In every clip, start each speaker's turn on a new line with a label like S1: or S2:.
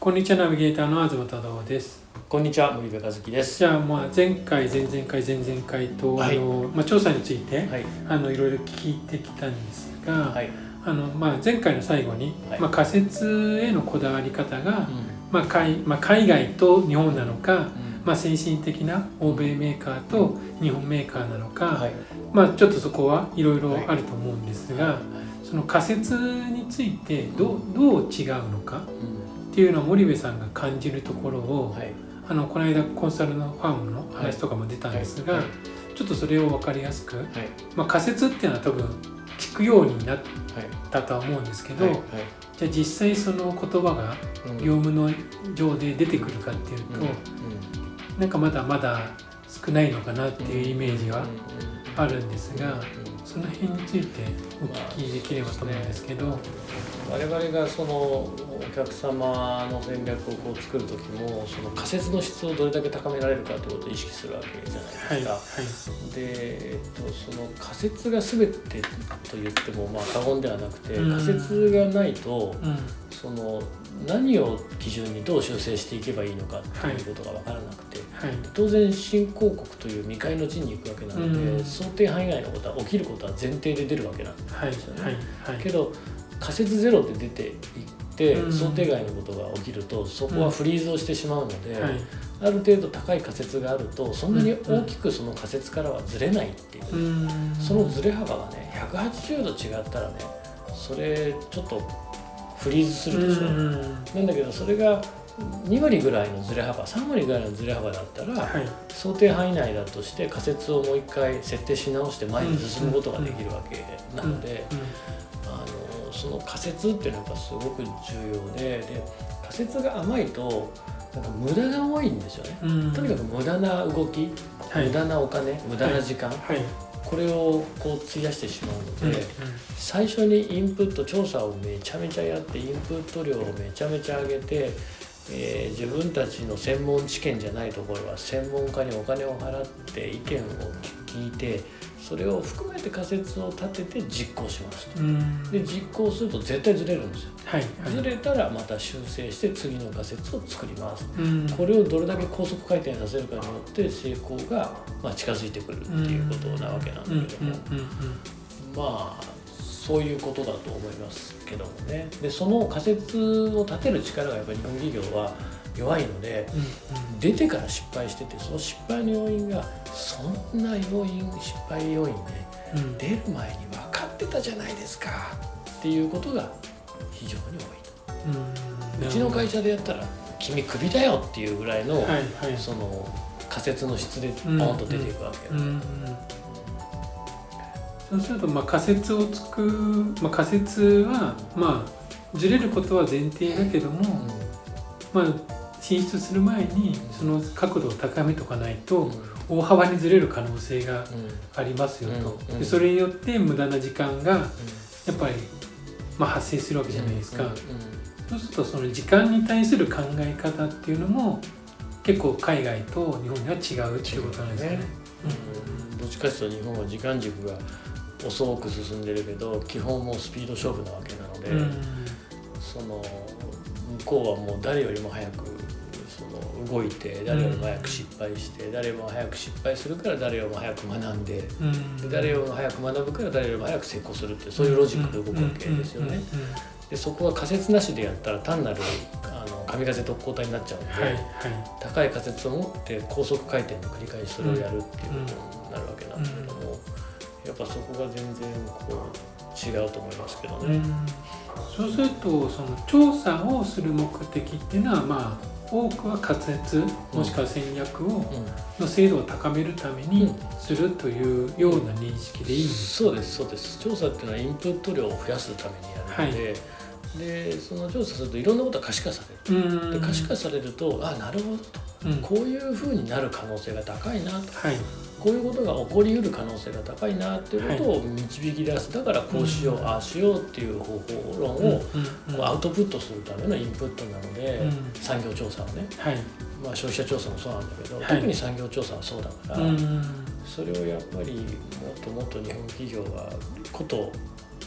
S1: こんにちはナビゲーターの東忠夫です。
S2: こんにちは森部和樹です。
S1: じゃあまあ前回前々回前々回と、
S2: はい。
S1: あのまあ、調査について、
S2: はい。
S1: あのいろいろ聞いてきたんですが、
S2: はい。
S1: あのまあ、前回の最後に、
S2: はい。
S1: まあ、仮説へのこだわり方が、
S2: うん。
S1: まあ海まあ、海外と日本なのか、
S2: うん。
S1: まあ、先進的な欧米メーカーと日本メーカーなのか、
S2: はい。
S1: まあ、ちょっとそこはいろい。ろあると思うんですが、
S2: は
S1: その仮説についてどうどう違うのか
S2: い
S1: っていうのを森部さんが感じるところを、
S2: はい。
S1: あのこの間コンサルのファームの話とかも出たんですが、
S2: はい。
S1: ちょっとそれを分かりやすく、
S2: はい。
S1: まあ、仮説っていうのは多分聞くようになっ
S2: はい。
S1: たとは思うんですけど、
S2: はい。
S1: じゃあ実際その言葉が
S2: うん。
S1: 業務の上で出てくるかっていうと、なんかまだまだ少ないのかなっていうイメージはあるんですが、その辺についてお聞きできればと思うんですけど、
S2: 我々がそのお客様の戦略をこう作る時もその仮説の質をどれだけ高められるかということを意識するわけじゃない
S1: はい
S2: ですか。
S1: はい。
S2: で、えっと、その仮説が全てと言ってもまあ過言ではなくて
S1: うん。
S2: 仮説がないと
S1: うん
S2: その何を基準にどう修正していけばいいのかっていうことが分からなくて、
S1: はい。
S2: 当然新興国という未開の地に行くわけなので、
S1: うん。
S2: 想定範囲外のことは起きることは前提で出るわけなんです
S1: はい
S2: よね。
S1: はい。はい。
S2: けど仮説ゼロで出ていって、
S1: うん。
S2: 想定外のことが起きるとそこはフリーズをしてしまうので、
S1: はい。
S2: ある程度高い仮説があるとそんなに大きくその仮説からはずれないっていう、
S1: うん。
S2: そのずれ幅がね180度違ったらねそれちょっとフリーズするでしょ。
S1: うん
S2: なんだけどそれが2割ぐらいのずれ幅3割ぐらいのずれ幅だったら、
S1: はい。
S2: 想定範囲内だとして仮説をもう一回設定し直して前に進むことができるわけなので、あのその仮説っていうのはやっぱすごく重要でで仮説が甘いとなんか無駄が多いんですよね。
S1: うん。
S2: とにかく無駄な動き、
S1: はい。
S2: 無駄なお金無駄な時間、
S1: はい
S2: これをこう費やしてしまうので、
S1: うん
S2: 最初にインプット調査をめちゃめちゃやってインプット量をめちゃめちゃ上げて、えー自分たちの専門知見じゃないところは専門家にお金を払って意見を聞いてそれを含めて仮説を立てて実行しますと。
S1: うん。
S2: で実行すると絶対ずれるんですよ。
S1: はい。はい
S2: ずれたらまた修正して次の仮説を作ります。
S1: うん。
S2: これをどれだけ高速回転させるかによって成功がまあ近づいてくるっていうことなわけなんだけども、まあそういうことだと思いますけどもね。でその仮説を立てる力がやっぱり日本企業は弱いので
S1: うん
S2: 出てから失敗しててその失敗の要因がそんな要因失敗要因ね
S1: うん。うん
S2: 出る前に分かってたじゃないですかっていうことが非常に多いと。うちの会社でやったら君クビだよっていうぐらいの、
S1: はいはい。
S2: その仮説の質でポンと出ていくわけ、
S1: うんうん。そうするとまあ仮説をつく、まあ、仮説はまあずれることは前提だけども、まあ進出する前にその角度を高めとかないと大幅にずれる可能性がありますよと、でそれによって無駄な時間がやっぱり、まあ、発生するわけじゃないですか、そうするとその時間に対する考え方っていうのも結構海外と日本では違うっていうことなんですよね。
S2: うん。どっちかというと日本は時間軸が遅く進んでるけど基本もうスピード勝負なわけなので、
S1: うん。
S2: その向こうはもう誰よりも早くその動いて誰よりも早く失敗して、誰よりも早く失敗するから誰よりも早く学んで誰よりも早く学ぶから誰よりも早く成功するっていうそういうロジックで動くわけですよね。でそこは仮説なしでやったら単なるあの神風特攻隊になっちゃうので、
S1: はいはい。
S2: 高い仮説を持って高速回転の繰り返しそれをやるっていうことになるわけなんだけども、やっぱそこが全然こう違うと思いますけどね。
S1: うん。そうするとその調査をする目的っていうのはまあ多くは仮説もしくは戦略をの精度を高めるためにするというような認識でいいんです
S2: そうですそうです。調査っていうのはインプット量を増やすためにやるので、でその調査するといろんなことが可視化される。
S1: うん。
S2: で可視化されるとあなるほどと。
S1: うん。
S2: こういうふうになる可能性が高いなと。
S1: はい
S2: こういうことが起こりうる可能性が高いなっていうことを導き出す。だからこうしよう、
S1: うん。
S2: ああしようっていう方法論
S1: うん
S2: をこうアウトプットするためのインプットなので、
S1: うん。
S2: 産業調査はね、
S1: はい。
S2: まあ、消費者調査もそうなんだけど、
S1: はい。
S2: 特に産業調査はそうだから、
S1: うん
S2: それをやっぱりもっともっと日本企業がこと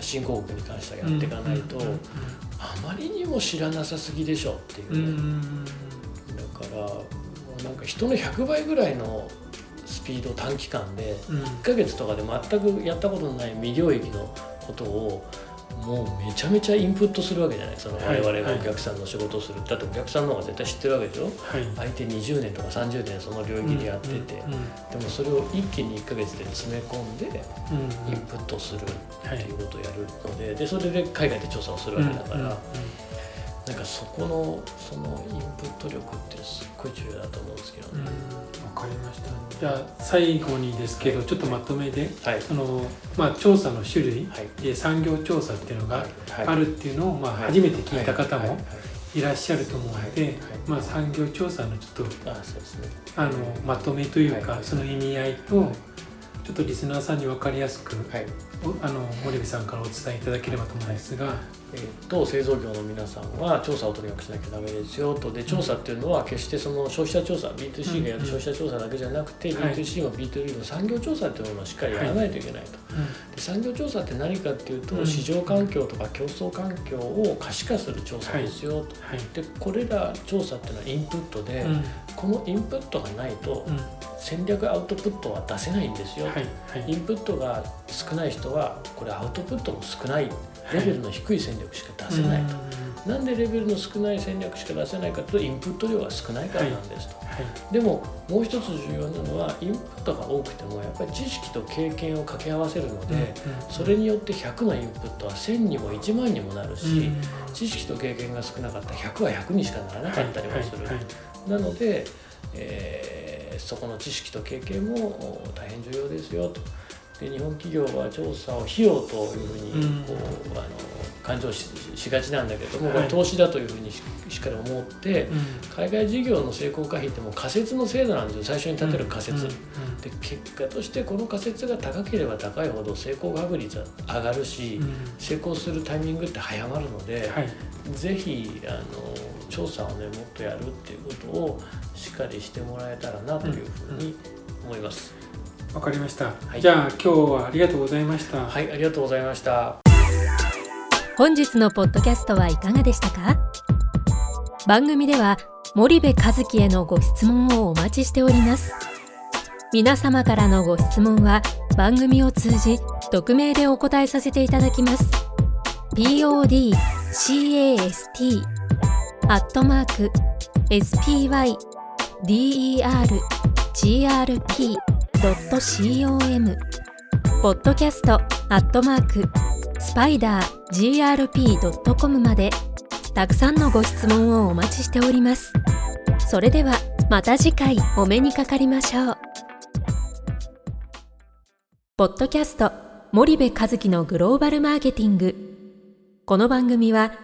S2: 新興国に関してはやっていかないと、
S1: うん
S2: あまりにも知らなさすぎでしょっていうね、
S1: ん
S2: だからなんか人の100倍ぐらいのスピード短期間で
S1: うん。
S2: 1ヶ月とかで全くやったことのない未領域のことをもうめちゃめちゃインプットするわけじゃない。その
S1: はい
S2: 我々がお客さんの仕事をする、だってお客さんの方が絶対知ってるわけでしょ？
S1: はい。
S2: 相手20年とか30年その領域でやってて、
S1: うん
S2: でもそれを一気に1ヶ月で詰め込んで
S1: うん。
S2: インプットする
S1: はい
S2: っていうことをやるので。でそれで海外で調査をするわけだから、
S1: うんうん
S2: なんかそこのそのインプット力ってすっごい重要だと思うんですけど
S1: うん。
S2: ね。
S1: わかりました。じゃあ最後にですけどちょっとまとめで
S2: はい。
S1: そのまあ調査の種類
S2: はい。
S1: で産業調査っていうのが
S2: はい。
S1: あるっていうのをまあ
S2: はい。
S1: 初めて聞いた方も
S2: はい。はい。
S1: い。らっしゃると思うので
S2: はい。はい。
S1: まあ産業調査のちょっと
S2: あね。
S1: あのまとめというか
S2: はい。
S1: その意味合いとちょっとリスナーさんに分かりやすく
S2: はい。
S1: おあの森部さんからお伝えいただければと思うんですが。
S2: えー、と製造業の皆さんは調査をとにかくしなきゃダメですよと。で調査っていうのは決してその消費者調査 B2C がやる消費者調査だけじゃなくて、
S1: はい。
S2: B2C も B2B も産業調査っていうものをしっかりやらないといけないと、で産業調査って何かっていうと、
S1: うん。
S2: 市場環境とか競争環境を可視化する調査ですよと、
S1: はい。
S2: でこれら調査っていうのはインプットで、
S1: うん。
S2: このインプットがないと
S1: うん
S2: 戦略アウトプットは出せないんですよ、
S1: はいはい。
S2: インプットが少ない人はこれアウトプットも少ない。レベルの低い戦略しか出せないと、なんでレベルの少ない戦略しか出せないかというとインプット量が少ないからなんですと、
S1: はい
S2: でももう一つ重要なのはインプットが多くてもやっぱり知識と経験を掛け合わせるので、それによって100のインプットは1000にも1万にもなるし、知識と経験が少なかったら100は100にしかならなかったりもする、
S1: はいはい。
S2: なので、えーそこの知識と経験もお大変重要ですよと。で日本企業は調査を費用というふうにこう、あの感情ししがちなんだけども、これ
S1: はい
S2: 投資だというふうにししっかり思って
S1: うん。
S2: 海外事業の成功可否ってもう仮説の制度なんですよ最初に立てる仮説。
S1: うん。
S2: で結果としてこの仮説が高ければ高いほど成功確率は上がるし、
S1: うん。
S2: 成功するタイミングって早まるので、
S1: はい。
S2: ぜひあの調査をねもっとやるっていうことをしっかりしてもらえたらなというふうに思います。
S1: わかりました、
S2: はい。
S1: じゃあ今日はありがとうございました、
S2: はい、ありがとうございました。
S3: 本日のポッドキャストはいかがでしたか？番組では森部和樹へのご質問をお待ちしております。皆様からのご質問は番組を通じ匿名でお答えさせていただきます。podcast アットマーク spydergrp.com ポッドキャストアットマークスパイダー grp.com までたくさんのご質問をお待ちしております。それではまた次回お目にかかりましょう。ポッドキャスト森部和樹のグローバルマーケティング。この番組は